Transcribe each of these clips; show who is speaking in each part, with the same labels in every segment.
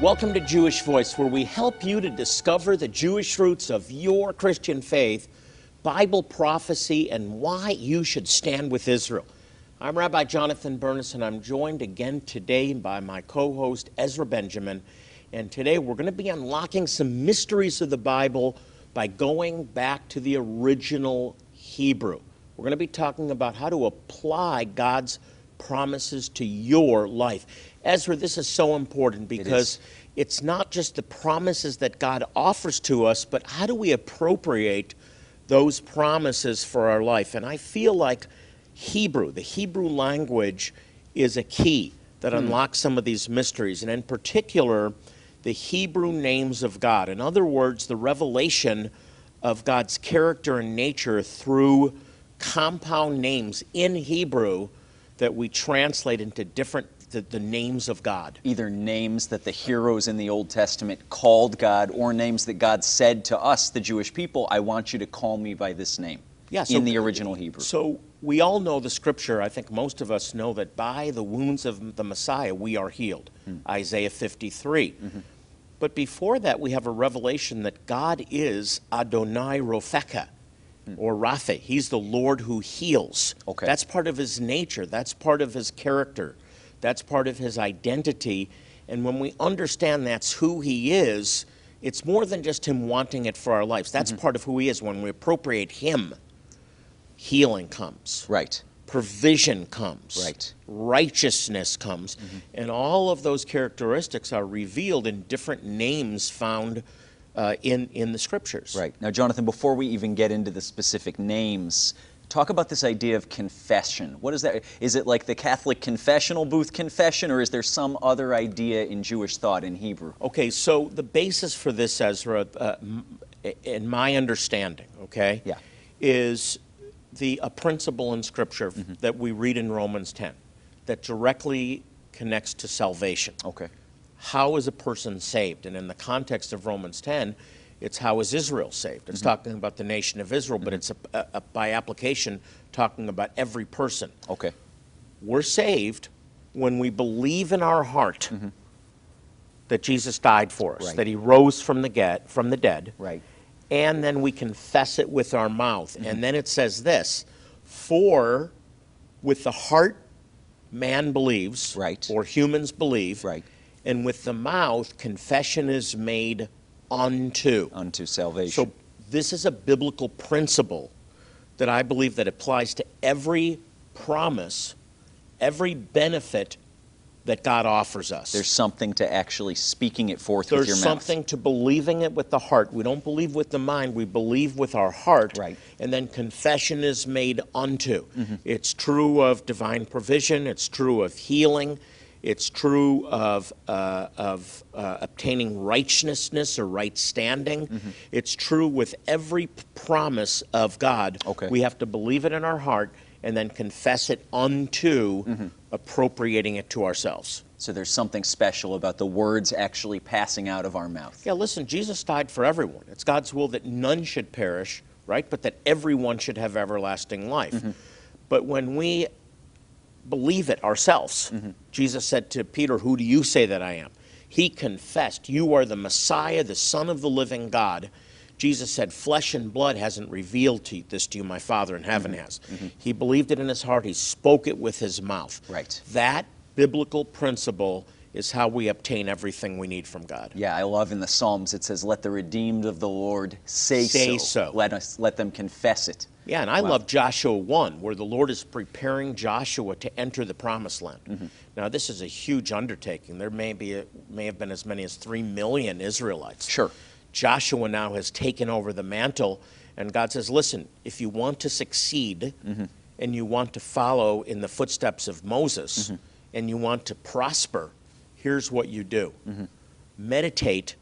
Speaker 1: Welcome to Jewish Voice, where we help you to discover the Jewish roots of your Christian faith, Bible prophecy, and why you should stand with Israel. I'm Rabbi Jonathan Bernis, and I'm joined again today by my co host Ezra Benjamin. And today we're going to be unlocking some mysteries of the Bible by going back to the original Hebrew. We're going to be talking about how to apply God's promises to your life. Ezra, this is so important because
Speaker 2: It
Speaker 1: it's not just the promises that God offers to us, but how do we appropriate those promises for our life? And I feel like Hebrew, the Hebrew language, is a key that hmm. unlocks some of these mysteries, and in particular, the Hebrew names of God. In other words, the revelation of God's character and nature through compound names in Hebrew that we translate into different the, the names of God.
Speaker 2: either names that the heroes in the Old Testament called God or names that God said to us, the Jewish people, I want you to call me by this name.
Speaker 1: Yeah, so-
Speaker 2: in the original Hebrew.
Speaker 1: So we all know the scripture. I think most of us know that by the wounds of the Messiah we are healed. Hmm. Isaiah 53. Mm-hmm. But before that, we have a revelation that God is Adonai Rofeka, Hmm. or Rapha. He's the Lord who heals.
Speaker 2: Okay.
Speaker 1: That's part of his nature. That's part of his character. That's part of his identity. And when we understand that's who he is, it's more than just him wanting it for our lives. That's mm-hmm. part of who he is. When we appropriate him, healing comes
Speaker 2: right.
Speaker 1: provision comes
Speaker 2: Right.
Speaker 1: righteousness comes mm-hmm. and all of those characteristics are revealed in different names found uh, in in the scriptures
Speaker 2: Right. Now, Jonathan, before we even get into the specific names, talk about this idea of confession. What is that? Is it like the Catholic confessional booth confession, or is there some other idea in Jewish thought in Hebrew?
Speaker 1: okay so the basis for this ezra uh, in my understanding okay
Speaker 2: Yeah.
Speaker 1: is the a principle in scripture
Speaker 2: Mm-hmm.
Speaker 1: that we read in romans 10 that directly connects to salvation
Speaker 2: Okay.
Speaker 1: How is a person saved? And in the context of Romans 10, it's how is Israel saved? It's mm-hmm. talking about the nation of Israel, but it's a, mm-hmm. a, a- by application talking about every person.
Speaker 2: Okay.
Speaker 1: We're saved when we believe in our heart mm-hmm. that Jesus died for us,
Speaker 2: Right.
Speaker 1: that he rose from the, get, from the dead,
Speaker 2: Right.
Speaker 1: and then we confess it with our mouth. And then it says this For with the heart man believes,
Speaker 2: Right.
Speaker 1: or humans believe,
Speaker 2: Right.
Speaker 1: And with the mouth confession is made unto.
Speaker 2: Unto salvation.
Speaker 1: So this is a biblical principle that I believe that applies to every promise, every benefit that God offers us.
Speaker 2: There's something to actually speaking it forth with your mouth.
Speaker 1: There's something to believing it with the heart. We don't believe with the mind, we believe with our heart.
Speaker 2: Right.
Speaker 1: And then confession is made unto.
Speaker 2: Mm-hmm.
Speaker 1: It's true of divine provision, it's true of healing, it's true of, uh, of uh, obtaining righteousness or right standing.
Speaker 2: Mm-hmm.
Speaker 1: It's true with every promise of God.
Speaker 2: Okay.
Speaker 1: We have to believe it in our heart and then confess it unto
Speaker 2: Mm-hmm.
Speaker 1: appropriating it to ourselves.
Speaker 2: So there's something special about the words actually passing out of our mouth.
Speaker 1: Yeah, listen, Jesus died for everyone. It's God's will that none should perish, right? But that everyone should have everlasting life. But when we believe it ourselves, mm-hmm. Jesus said to Peter, Who do you say that I am? He confessed, You are the Messiah, the Son of the living God. Jesus said, Flesh and blood hasn't revealed to this to you, my Father in heaven mm-hmm. has. Mm-hmm. He believed it in his heart, he spoke it with his mouth.
Speaker 2: Right.
Speaker 1: That biblical principle is how we obtain everything we need from God.
Speaker 2: Yeah, I love in the Psalms it says, "Let the redeemed of the Lord say,
Speaker 1: Say so.
Speaker 2: Let us let them confess it."
Speaker 1: Yeah, and I
Speaker 2: Wow.
Speaker 1: love Joshua 1, where the Lord is preparing Joshua to enter the promised land.
Speaker 2: Mm-hmm.
Speaker 1: Now, this is a huge undertaking. There may, be may have been as many as 3 million Israelites.
Speaker 2: Sure.
Speaker 1: Joshua now has taken over the mantle, and God says, listen, if you want to succeed
Speaker 2: Mm-hmm.
Speaker 1: and you want to follow in the footsteps of Moses
Speaker 2: Mm-hmm.
Speaker 1: and you want to prosper, here's what you do
Speaker 2: Mm-hmm.
Speaker 1: meditate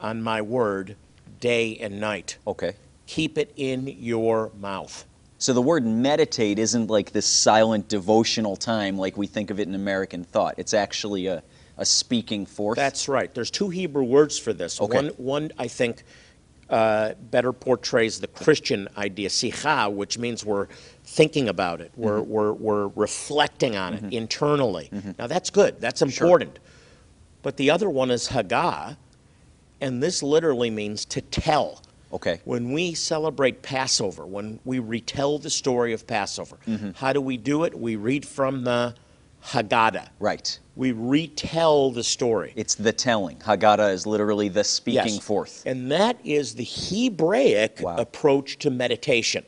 Speaker 1: on my word day and night.
Speaker 2: Okay.
Speaker 1: Keep it in your mouth.
Speaker 2: So the word meditate isn't like this silent devotional time like we think of it in American thought. It's actually a, a speaking forth.
Speaker 1: That's right. There's two Hebrew words for this.
Speaker 2: Okay.
Speaker 1: One, one I think, uh, better portrays the Christian idea, sicha, which means we're thinking about it, we're,
Speaker 2: Mm-hmm.
Speaker 1: we're, we're reflecting on it internally. Now, that's good, that's important. But the other one is haggah, and this literally means to tell.
Speaker 2: Okay.
Speaker 1: When we celebrate Passover, when we retell the story of Passover,
Speaker 2: Mm-hmm.
Speaker 1: how do we do it? We read from the Haggadah.
Speaker 2: Right.
Speaker 1: We retell the story.
Speaker 2: It's the telling. Haggadah is literally the speaking
Speaker 1: Yes.
Speaker 2: forth.
Speaker 1: And that is the Hebraic
Speaker 2: Wow.
Speaker 1: approach to meditation.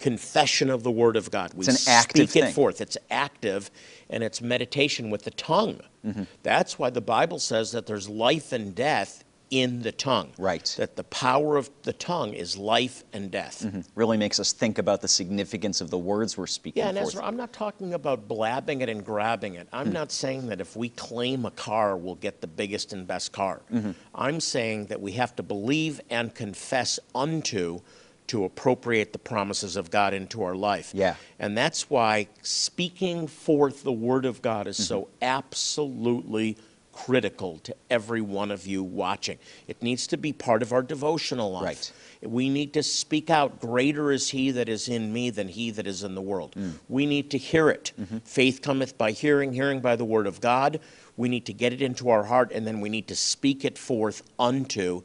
Speaker 1: Confession of the Word of God. We
Speaker 2: It's an active
Speaker 1: speak it
Speaker 2: thing.
Speaker 1: forth. It's active and it's meditation with the tongue.
Speaker 2: Mm-hmm.
Speaker 1: That's why the Bible says that there's life and death in the tongue.
Speaker 2: Right.
Speaker 1: That the power of the tongue is life and death.
Speaker 2: Really makes us think about the significance of the words we're speaking
Speaker 1: Yeah, and. Ezra, I'm not talking about blabbing it and grabbing it. I'm not saying that if we claim a car, we'll get the biggest and best car.
Speaker 2: Mm-hmm.
Speaker 1: I'm saying that we have to believe and confess unto to appropriate the promises of God into our life.
Speaker 2: Yeah.
Speaker 1: And that's why speaking forth the word of God is so
Speaker 2: Mm-hmm.
Speaker 1: absolutely critical to every one of you watching. It needs to be part of our devotional life.
Speaker 2: Right.
Speaker 1: We need to speak out, greater is he that is in me than he that is in the world. Mm. We need to hear it. Mm-hmm. Faith cometh by hearing, hearing by the word of God. We need to get it into our heart, and then we need to speak it forth unto.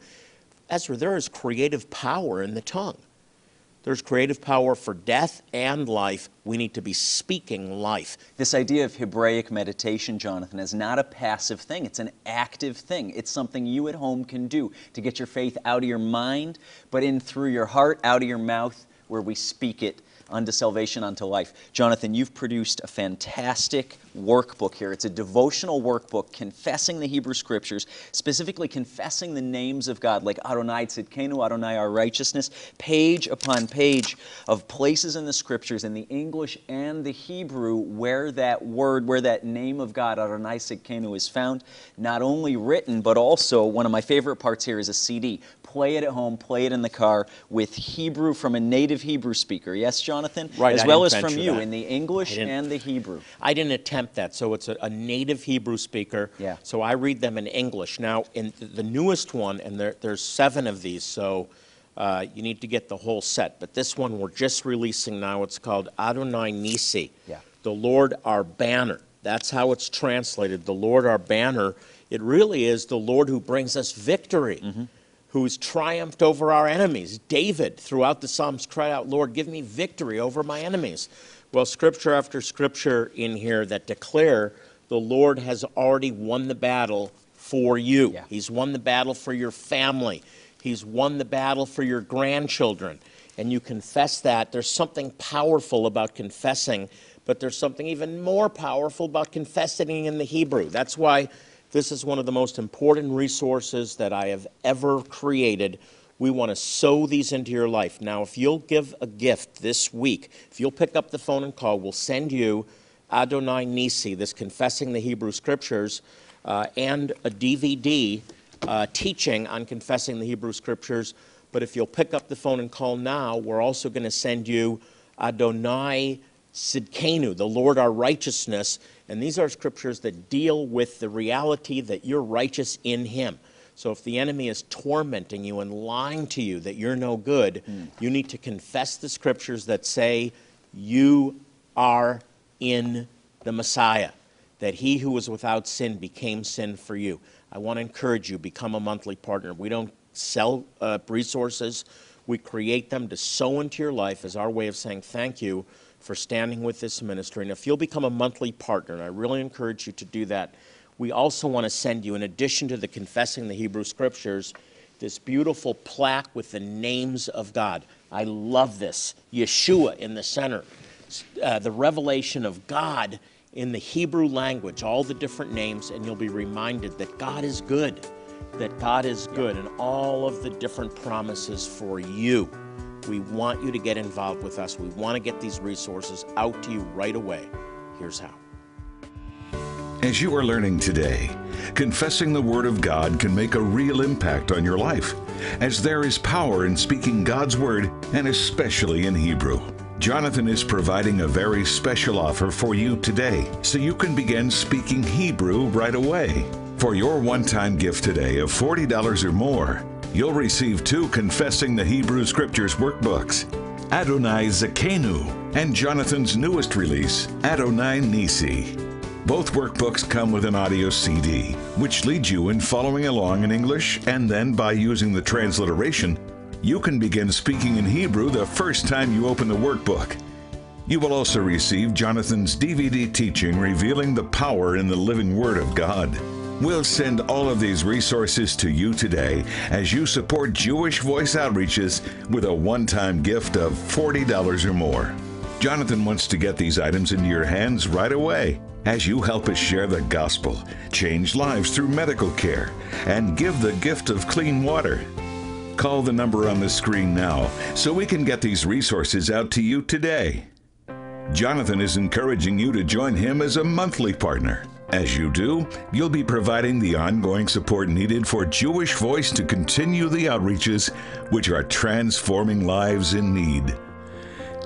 Speaker 1: Ezra, there is creative power in the tongue. There's creative power for death and life. We need to be speaking life.
Speaker 2: This idea of Hebraic meditation, Jonathan, is not a passive thing. It's an active thing. It's something you at home can do to get your faith out of your mind, but in through your heart, out of your mouth, where we speak it unto salvation, unto life. Jonathan, you've produced a fantastic workbook here. It's a devotional workbook confessing the Hebrew Scriptures, specifically confessing the names of God, like Adonai Tzidkenu, Adonai our righteousness, page upon page of places in the Scriptures, in the English and the Hebrew, where that word, where that name of God, Adonai Tzidkenu, is found, not only written, but also, one of my favorite parts here is a CD. Play it at home, play it in the car with Hebrew from a native Hebrew speaker. Yes, Jonathan?
Speaker 1: Right,
Speaker 2: As
Speaker 1: I
Speaker 2: well as from you
Speaker 1: that.
Speaker 2: in the English and the Hebrew.
Speaker 1: I didn't attempt that, so it's a, a native Hebrew speaker.
Speaker 2: Yeah.
Speaker 1: So I read them in English. Now, in the newest one, and there, there's seven of these, so uh, you need to get the whole set. But this one we're just releasing now. It's called Adonai Nissi.
Speaker 2: Yeah.
Speaker 1: The Lord our banner. That's how it's translated. The Lord our banner. It really is the Lord who brings us victory.
Speaker 2: Mm-hmm.
Speaker 1: Who's triumphed over our enemies. David, throughout the Psalms, cried out, Lord, give me victory over my enemies. Well, scripture after scripture in here that declare the Lord has already won the battle for you.
Speaker 2: Yeah.
Speaker 1: He's won the battle for your family. He's won the battle for your grandchildren. And you confess that. There's something powerful about confessing, but there's something even more powerful about confessing in the Hebrew. That's why this is one of the most important resources that I have ever created. We want to sow these into your life. Now, if you'll give a gift this week, if you'll pick up the phone and call, we'll send you Adonai Nissi, this Confessing the Hebrew Scriptures, uh, and a DVD uh, teaching on confessing the Hebrew Scriptures. But if you'll pick up the phone and call now, we're also going to send you Adonai Tzidkenu, the Lord our righteousness. And these are scriptures that deal with the reality that you're righteous in Him. So if the enemy is tormenting you and lying to you that you're no good, you need to confess the scriptures that say you are in the Messiah, that he who was without sin became sin for you. I want to encourage you, become a monthly partner. We don't sell uh, resources, we create them to sow into your life as our way of saying thank you for standing with this ministry. And if you'll become a monthly partner, and I really encourage you to do that, we also want to send you, in addition to the Confessing the Hebrew Scriptures, this beautiful plaque with the names of God. I love this. Yeshua in the center. Uh, the revelation of God in the Hebrew language, all the different names, and you'll be reminded that God is good, that God is good, and all of the different promises for you. We want you to get involved with us. We want to get these resources out to you right away. Here's how.
Speaker 3: As you are learning today, confessing the Word of God can make a real impact on your life, as there is power in speaking God's Word and especially in Hebrew. Jonathan is providing a very special offer for you today, so you can begin speaking Hebrew right away. For your one time gift today of $40 or more, you'll receive two Confessing the Hebrew Scriptures workbooks Adonai Tzidkenu and Jonathan's newest release, Adonai Nissi. Both workbooks come with an audio CD, which leads you in following along in English, and then by using the transliteration, you can begin speaking in Hebrew the first time you open the workbook. You will also receive Jonathan's DVD teaching revealing the power in the living Word of God. We'll send all of these resources to you today as you support Jewish Voice Outreaches with a one time gift of $40 or more. Jonathan wants to get these items into your hands right away as you help us share the gospel, change lives through medical care, and give the gift of clean water. Call the number on the screen now so we can get these resources out to you today. Jonathan is encouraging you to join him as a monthly partner. As you do, you'll be providing the ongoing support needed for Jewish Voice to continue the outreaches which are transforming lives in need.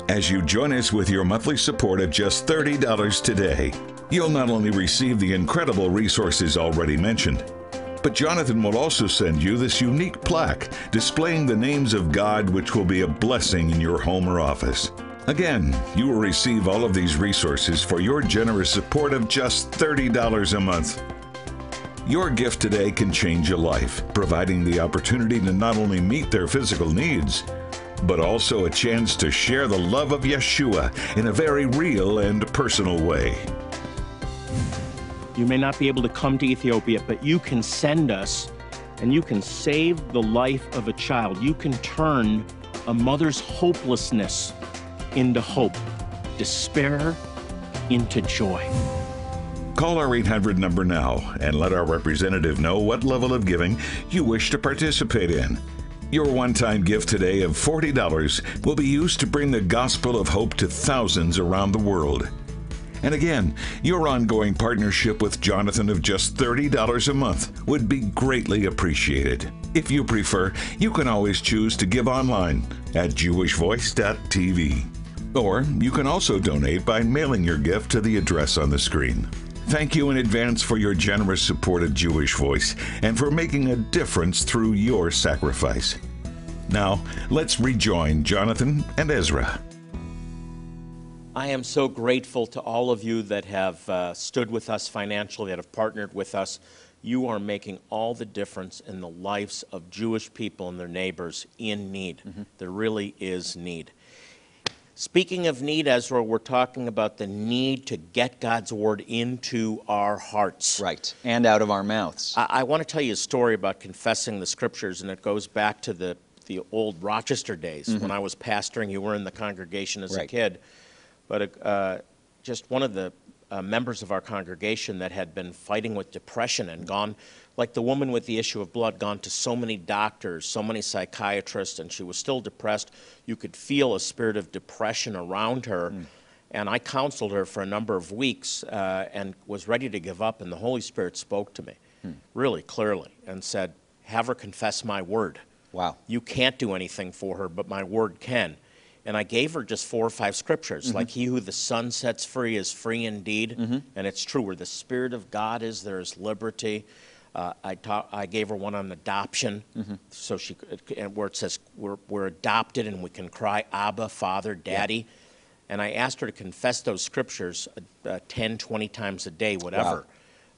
Speaker 3: As you join us with your monthly support of just $30 today, you'll not only receive the incredible resources already mentioned, but Jonathan will also send you this unique plaque displaying the names of God, which will be a blessing in your home or office. Again, you will receive all of these resources for your generous support of just $30 a month. Your gift today can change a life, providing the opportunity to not only meet their physical needs, but also a chance to share the love of Yeshua in a very real and personal way.
Speaker 1: You may not be able to come to Ethiopia, but you can send us and you can save the life of a child. You can turn a mother's hopelessness into hope, despair into joy.
Speaker 3: Call our 800 number now and let our representative know what level of giving you wish to participate in. Your one time gift today of $40 will be used to bring the gospel of hope to thousands around the world. And again, your ongoing partnership with Jonathan of just $30 a month would be greatly appreciated. If you prefer, you can always choose to give online at jewishvoice.tv. Or you can also donate by mailing your gift to the address on the screen. Thank you in advance for your generous support of Jewish Voice and for making a difference through your sacrifice. Now, let's rejoin Jonathan and Ezra.
Speaker 1: I am so grateful to all of you that have uh, stood with us financially, that have partnered with us. You are making all the difference in the lives of Jewish people and their neighbors in need. Mm-hmm. There really is need. Speaking of need, Ezra, we're talking about the need to get God's word into our hearts.
Speaker 2: Right, and out of our mouths.
Speaker 1: I, I want to tell you a story about confessing the scriptures, and it goes back to the, the old Rochester days mm-hmm. when I was pastoring. You were in the congregation as right. a kid. But uh, just one of the uh, members of our congregation that had been fighting with depression and gone, like the woman with the issue of blood, gone to so many doctors, so many psychiatrists, and she was still depressed. You could feel a spirit of depression around her. Mm. And I counseled her for a number of weeks uh, and was ready to give up, and the Holy Spirit spoke to me mm. really clearly and said, Have her confess my word.
Speaker 2: Wow.
Speaker 1: You can't do anything for her, but my word can and I gave her just four or five scriptures, mm-hmm. like "He who the Son sets free is free indeed," mm-hmm. and it's true. Where the Spirit of God is, there is liberty. Uh, I, ta- I gave her one on adoption, mm-hmm. so she and where it says we're, we're adopted and we can cry Abba, Father, Daddy. Yeah. And I asked her to confess those scriptures uh, uh, 10, 20 times a day, whatever. Wow.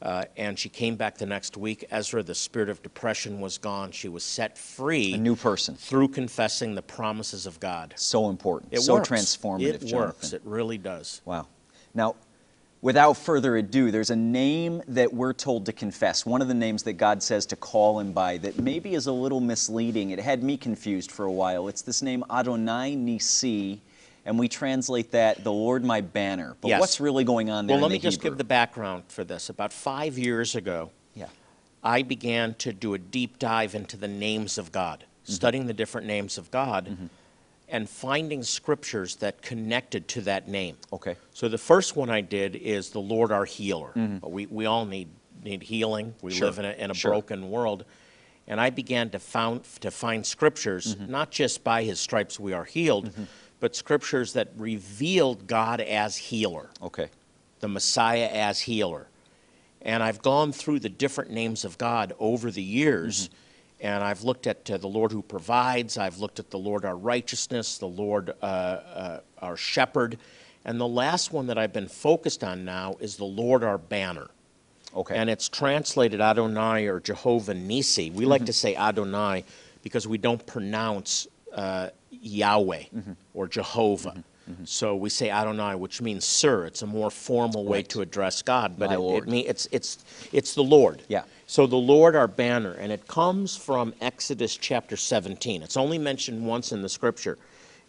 Speaker 1: Uh, and she came back the next week. Ezra, the spirit of depression was gone. She was set free.
Speaker 2: A new person.
Speaker 1: Through confessing the promises of God.
Speaker 2: So important. It so works. transformative.
Speaker 1: It Jonathan. works. It really does.
Speaker 2: Wow. Now, without further ado, there's a name that we're told to confess. One of the names that God says to call him by that maybe is a little misleading. It had me confused for a while. It's this name Adonai Nissi and we translate that the Lord my banner. But yes. what's really going on there?
Speaker 1: Well, let me
Speaker 2: the
Speaker 1: just give the background for this. About five years ago,
Speaker 2: yeah.
Speaker 1: I began to do a deep dive into the names of God, mm-hmm. studying the different names of God. Mm-hmm. and finding scriptures that connected to that name.
Speaker 2: Okay.
Speaker 1: So the first one I did is the Lord our healer. We, we all need, need healing. We
Speaker 2: Mm-hmm. Sure.
Speaker 1: live in a, in a
Speaker 2: Sure.
Speaker 1: broken world. And I began to, found, to find scriptures,
Speaker 2: Mm-hmm.
Speaker 1: not just by his stripes we are healed, but scriptures that revealed God as healer
Speaker 2: Okay.
Speaker 1: the Messiah as healer. And I've gone through the different names of God over the years, and I've looked at uh, the Lord who provides, I've looked at the Lord our righteousness, the Lord uh, uh, our shepherd, and the last one that I've been focused on now is the Lord our banner.
Speaker 2: Okay.
Speaker 1: And it's translated Adonai or Jehovah Nissi. We like to say Adonai because we don't pronounce uh, Yahweh mm-hmm. or Jehovah. Mm-hmm. Mm-hmm. So we say Adonai, which means sir. It's a more formal way
Speaker 2: Right.
Speaker 1: to address God, but
Speaker 2: My
Speaker 1: it,
Speaker 2: Lord.
Speaker 1: it mean, it's, it's, it's the Lord.
Speaker 2: Yeah.
Speaker 1: So the Lord our banner, and it comes from Exodus chapter 17. It's only mentioned once in the scripture,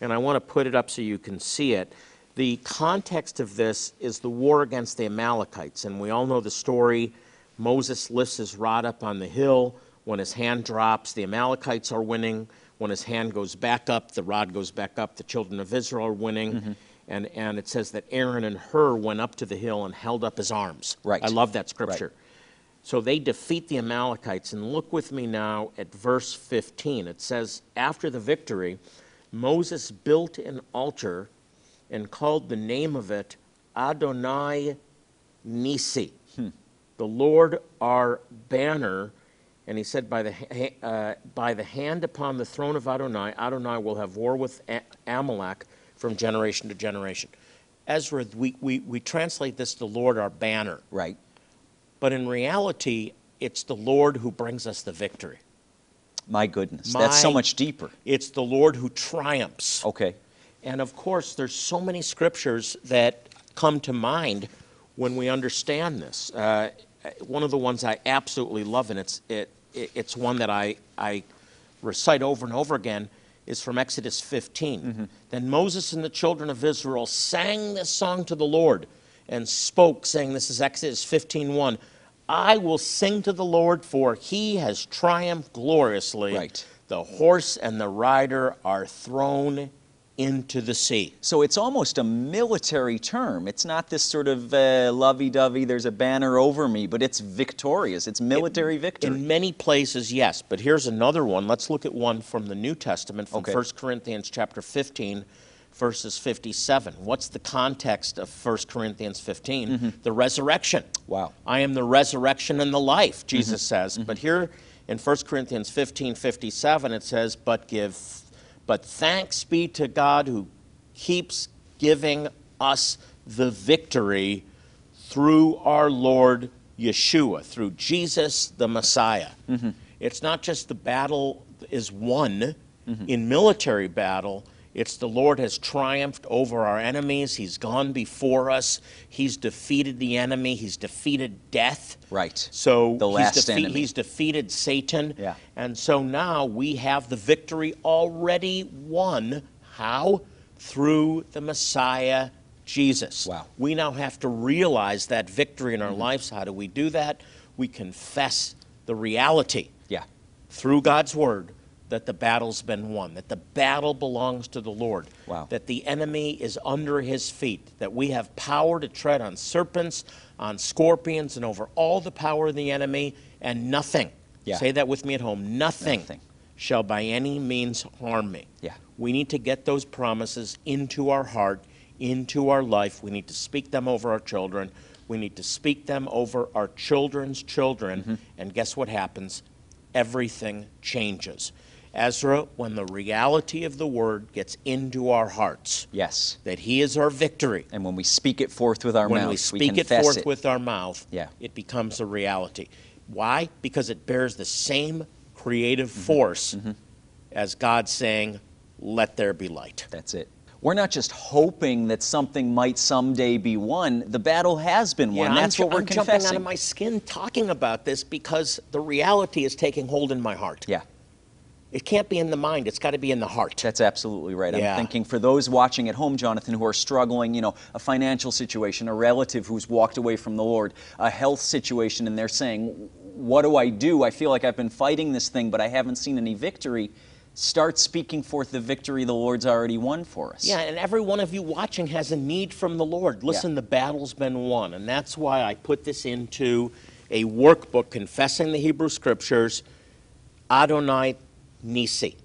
Speaker 1: and I want to put it up so you can see it. The context of this is the war against the Amalekites, and we all know the story. Moses lifts his rod up on the hill. When his hand drops, the Amalekites are winning. When his hand goes back up, the rod goes back up. The children of Israel are winning.
Speaker 2: Mm-hmm.
Speaker 1: And, and it says that Aaron and Hur went up to the hill and held up his arms.
Speaker 2: Right.
Speaker 1: I love that scripture. So they defeat the Amalekites. And look with me now at verse 15. It says, After the victory, Moses built an altar and called the name of it Adonai Nissi, the Lord our banner. And he said, by the, uh, by the hand upon the throne of Adonai, Adonai will have war with A- Amalek from generation to generation. Ezra, we, we, we translate this the Lord our banner.
Speaker 2: right.
Speaker 1: But in reality, it's the Lord who brings us the victory.
Speaker 2: My goodness. That's so much deeper.
Speaker 1: It's the Lord who triumphs.
Speaker 2: Okay.
Speaker 1: And of course, there's so many scriptures that come to mind when we understand this. Uh, one of the ones I absolutely love, and it's, it, it- it's one that I, I recite over and over again, is from Exodus 15. Mm-hmm. Then Moses and the children of Israel sang this song to the Lord and spoke, saying, This is Exodus 15:1. I will sing to the Lord, for he has triumphed gloriously.
Speaker 2: Right.
Speaker 1: The horse and the rider are thrown into the sea.
Speaker 2: So it's almost a military term. It's not this sort of uh, lovey-dovey, there's a banner over me, but it's victorious. It's military victory.
Speaker 1: In many places, yes. But here's another one. Let's look at one from the New Testament, from
Speaker 2: Okay.
Speaker 1: 1 Corinthians chapter 15, verses 57. What's the context of 1 Corinthians 15? Mm-hmm. The resurrection.
Speaker 2: Wow.
Speaker 1: I am the resurrection and the life, Jesus mm-hmm. says. Mm-hmm. But here in 1 Corinthians 15, 57, it says, But give but thanks be to God who keeps giving us the victory through our Lord Yeshua, through Jesus the Messiah. Mm-hmm. It's not just the battle is won mm-hmm. in military battle, it's the Lord has triumphed over our enemies. He's gone before us. He's defeated the enemy. He's defeated death.
Speaker 2: Right.
Speaker 1: So
Speaker 2: The
Speaker 1: he's,
Speaker 2: last enemy.
Speaker 1: he's defeated Satan.
Speaker 2: Yeah.
Speaker 1: And so now we have the victory already won. How? Through the Messiah, Jesus.
Speaker 2: Wow.
Speaker 1: We now have to realize that victory in our
Speaker 2: Mm-hmm.
Speaker 1: lives. How do we do that? We confess the reality
Speaker 2: Yeah.
Speaker 1: through God's word that the battle's been won, that the battle belongs to the Lord,
Speaker 2: Wow.
Speaker 1: that the enemy is under his feet, that we have power to tread on serpents, on scorpions, and over all the power of the enemy, and nothing,
Speaker 2: Yeah.
Speaker 1: say that with me at home, nothing,
Speaker 2: Nothing.
Speaker 1: shall by any means harm me.
Speaker 2: Yeah.
Speaker 1: We need to get those promises into our heart, into our life. We need to speak them over our children. We need to speak them over our children's children.
Speaker 2: Mm-hmm.
Speaker 1: And guess what happens? Everything changes. Ezra, when the reality of the word gets into our hearts,
Speaker 2: Yes.
Speaker 1: that He is our victory,
Speaker 2: And when we speak it forth with our
Speaker 1: when
Speaker 2: mouth,
Speaker 1: we speak it
Speaker 2: confess
Speaker 1: forth with our mouth,
Speaker 2: Yeah.
Speaker 1: it becomes a reality. Why? Because it bears the same creative
Speaker 2: Mm-hmm.
Speaker 1: force as God saying, Let there be light.
Speaker 2: That's it. We're not just hoping that something might someday be won. The battle has been won.
Speaker 1: I'm
Speaker 2: That's
Speaker 1: ju-
Speaker 2: what we're
Speaker 1: I'm jumping
Speaker 2: confessing.
Speaker 1: out of my skin talking about this because the reality is taking hold in my heart.
Speaker 2: yeah.
Speaker 1: It can't be in the mind, it's got to be in the heart.
Speaker 2: That's absolutely right. I'm thinking for those watching at home, Jonathan, who are struggling, you know, a financial situation, a relative who's walked away from the Lord, a health situation, and they're saying, What do I do? I feel like I've been fighting this thing, but I haven't seen any victory. start speaking forth the victory the Lord's already won for us.
Speaker 1: Yeah, and every one of you watching has a need from the Lord. Listen, the battle's been won, and that's why I put this into a workbook confessing the Hebrew Scriptures, Adonai Nissi,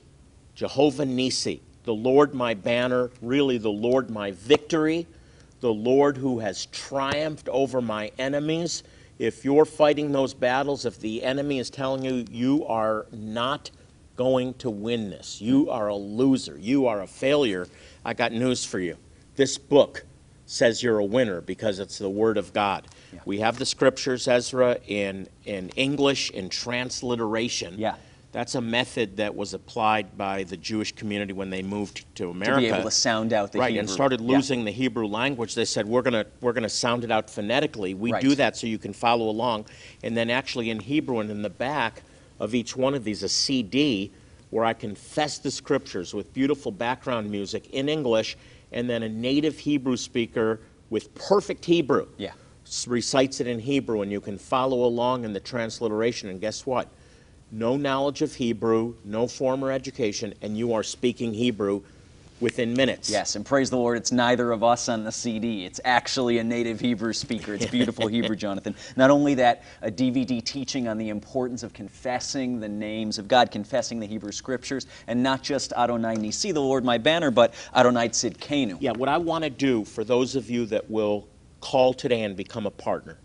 Speaker 1: Jehovah Nissi, the Lord my banner, really the Lord my victory, the Lord who has triumphed over my enemies. If you're fighting those battles, if the enemy is telling you you are not going to win this. You are a loser. You are a failure. I got news for you. This book says you're a winner because it's the Word of God.
Speaker 2: Yeah.
Speaker 1: We have the scriptures, Ezra, in, in English, in transliteration.
Speaker 2: Yeah.
Speaker 1: That's a method that was applied by the Jewish community when they moved to America.
Speaker 2: To be able to sound out the
Speaker 1: right,
Speaker 2: Hebrew.
Speaker 1: and started
Speaker 2: Yeah.
Speaker 1: losing the Hebrew language. They said we're gonna we're gonna sound it out phonetically. We
Speaker 2: Right.
Speaker 1: do that so you can follow along, and then actually in Hebrew and in the back of each one of these a CD where I confess the scriptures with beautiful background music in English, and then a native Hebrew speaker with perfect Hebrew
Speaker 2: Yeah.
Speaker 1: recites it in Hebrew, and you can follow along in the transliteration. And guess what? No knowledge of Hebrew, no former education, and you are speaking Hebrew within minutes.
Speaker 2: Yes, and praise the Lord, it's neither of us on the CD. It's actually a native Hebrew speaker. It's beautiful Hebrew, Jonathan. Not only that, a DVD teaching on the importance of confessing the names of God, confessing the Hebrew scriptures, and not just Adonai Nissi, the Lord my banner, but Adonai Tzidkenu.
Speaker 1: Yeah, what I want to do for those of you that will call today and become a partner,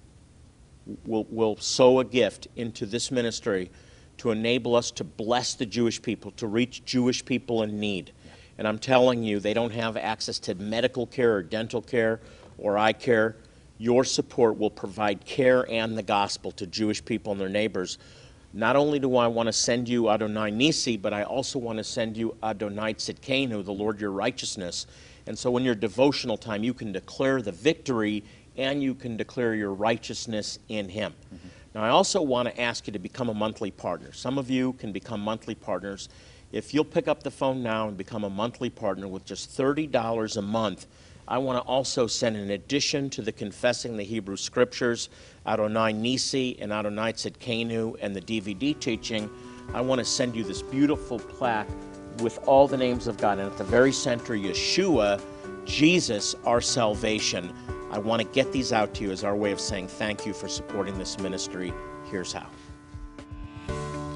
Speaker 1: will will sow a gift into this ministry to enable us to bless the Jewish people, to reach Jewish people in need. And I'm telling you, they don't have access to medical care or dental care or eye care. Your support will provide care and the gospel to Jewish people and their neighbors. Not only do I want to send you Adonai Nissi, but I also want to send you Adonai Tzidkenu, the Lord your righteousness. And so in your devotional time, you can declare the victory and you can declare your righteousness in Him. Mm-hmm. Now, I also want to ask you to become a monthly partner. Some of you can become monthly partners. If you'll pick up the phone now and become a monthly partner with just $30 a month, I want to also send, an addition to the Confessing the Hebrew Scriptures, Adonai Nissi and Adonai Tzidkenu, and the DVD teaching, I want to send you this beautiful plaque with all the names of God. And at the very center, Yeshua, Jesus, our salvation. I want to get these out to you as our way of saying thank you for supporting this ministry. Here's how.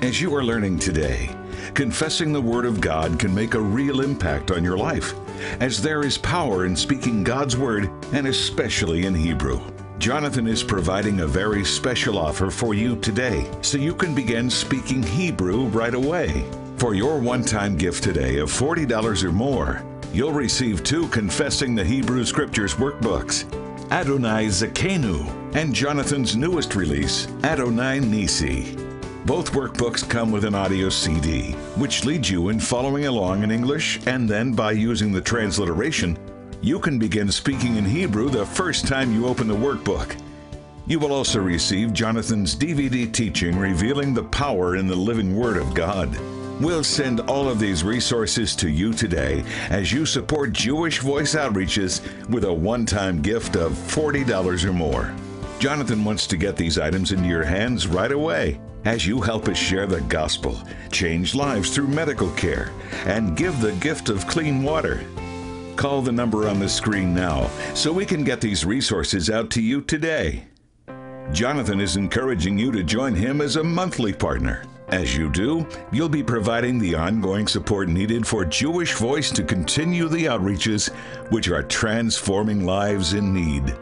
Speaker 3: As you are learning today, confessing the Word of God can make a real impact on your life, as there is power in speaking God's Word, and especially in Hebrew. Jonathan is providing a very special offer for you today, so you can begin speaking Hebrew right away. For your one time gift today of $40 or more, you'll receive two Confessing the Hebrew Scriptures workbooks Adonai Tzidkenu and Jonathan's newest release, Adonai Nissi. Both workbooks come with an audio CD, which leads you in following along in English, and then by using the transliteration, you can begin speaking in Hebrew the first time you open the workbook. You will also receive Jonathan's DVD teaching revealing the power in the living Word of God. We'll send all of these resources to you today as you support Jewish Voice Outreaches with a one time gift of $40 or more. Jonathan wants to get these items into your hands right away as you help us share the gospel, change lives through medical care, and give the gift of clean water. Call the number on the screen now so we can get these resources out to you today. Jonathan is encouraging you to join him as a monthly partner. As you do, you'll be providing the ongoing support needed for Jewish Voice to continue the outreaches which are transforming lives in need.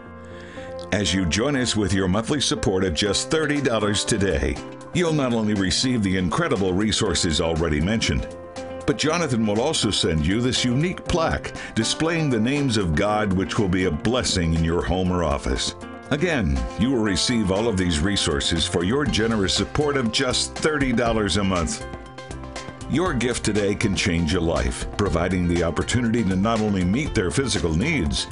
Speaker 3: As you join us with your monthly support of just $30 today, you'll not only receive the incredible resources already mentioned, but Jonathan will also send you this unique plaque displaying the names of God, which will be a blessing in your home or office. Again, you will receive all of these resources for your generous support of just $30 a month. Your gift today can change a life, providing the opportunity to not only meet their physical needs,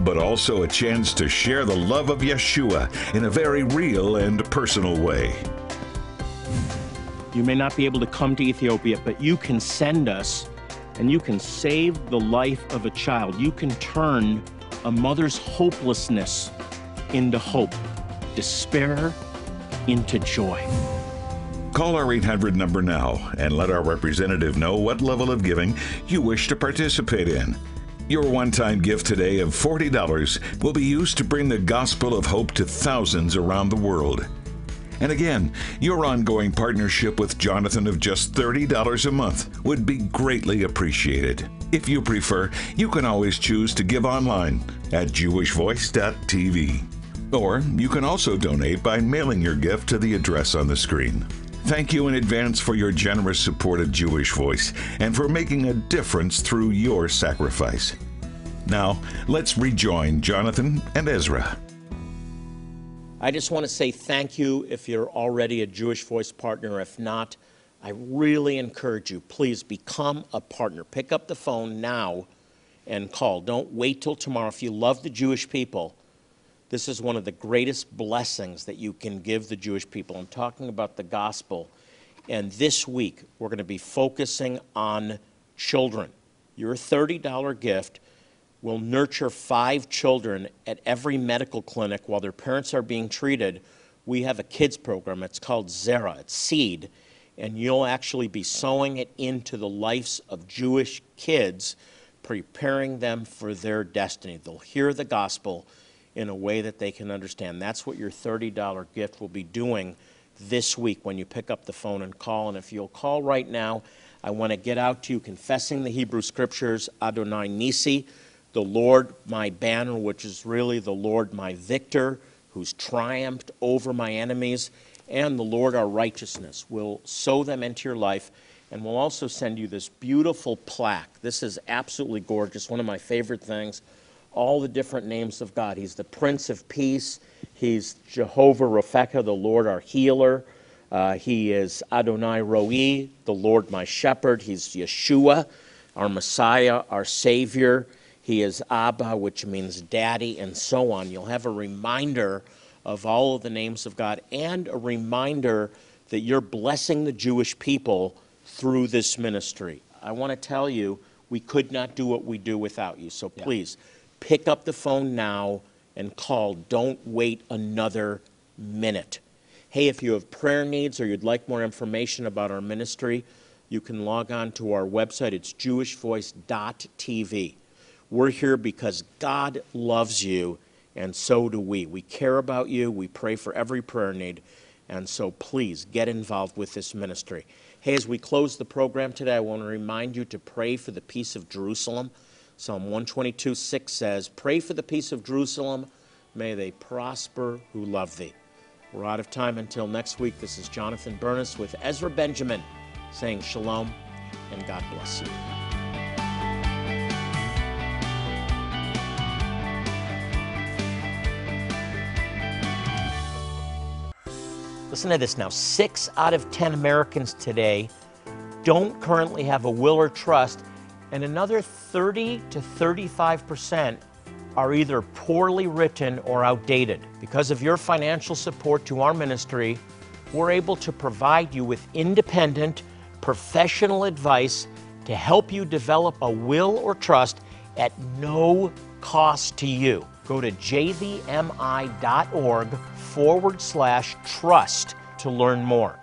Speaker 3: but also a chance to share the love of Yeshua in a very real and personal way.
Speaker 1: You may not be able to come to Ethiopia, but you can send us and you can save the life of a child. You can turn a mother's hopelessness into hope, despair into joy.
Speaker 3: Call our 800 number now and let our representative know what level of giving you wish to participate in. Your one time gift today of $40 will be used to bring the gospel of hope to thousands around the world. And again, your ongoing partnership with Jonathan of just $30 a month would be greatly appreciated. If you prefer, you can always choose to give online at jewishvoice.tv. Or you can also donate by mailing your gift to the address on the screen. Thank you in advance for your generous support of Jewish Voice and for making a difference through your sacrifice. Now, let's rejoin Jonathan and Ezra.
Speaker 1: I just want to say thank you if you're already a Jewish Voice partner. If not, I really encourage you, please become a partner. Pick up the phone now and call. Don't wait till tomorrow. If you love the Jewish people, this is one of the greatest blessings that you can give the Jewish people. I'm talking about the gospel. And this week, we're going to be focusing on children. Your $30 gift will nurture five children at every medical clinic while their parents are being treated. We have a kids program. It's called Zera, it's Seed. And you'll actually be sowing it into the lives of Jewish kids, preparing them for their destiny. They'll hear the gospel in a way that they can understand. That's what your $30 gift will be doing this week when you pick up the phone and call. And if you'll call right now, I want to get out to you confessing the Hebrew Scriptures, Adonai Nissi, the Lord my banner, which is really the Lord my victor, who's triumphed over my enemies, and the Lord our righteousness. We'll sow them into your life, and we'll also send you this beautiful plaque. This is absolutely gorgeous, one of my favorite things all the different names of God. He's the Prince of Peace. He's Jehovah Rapha, the Lord our healer. Uh, he is Adonai Roi, the Lord my shepherd. He's Yeshua, our Messiah, our Savior. He is Abba, which means daddy, and so on. You'll have a reminder of all of the names of God and a reminder that you're blessing the Jewish people through this ministry. I want to tell you, we could not do what we do without you. So please, yeah Pick up the phone now and call. Don't wait another minute. Hey, if you have prayer needs or you'd like more information about our ministry, you can log on to our website. It's jewishvoice.tv. We're here because God loves you, and so do we. We care about you. We pray for every prayer need. And so please get involved with this ministry. Hey, as we close the program today, I want to remind you to pray for the peace of Jerusalem. Psalm 122 6 says, Pray for the peace of Jerusalem. May they prosper who love thee. We're out of time until next week. This is Jonathan Bernis with Ezra Benjamin saying shalom and God bless you. Listen to this now. Six out of 10 Americans today don't currently have a will or trust and another 30 to 35 percent are either poorly written or outdated. Because of your financial support to our ministry, we're able to provide you with independent, professional advice to help you develop a will or trust at no cost to you. Go to jvmi.org forward slash trust to learn more.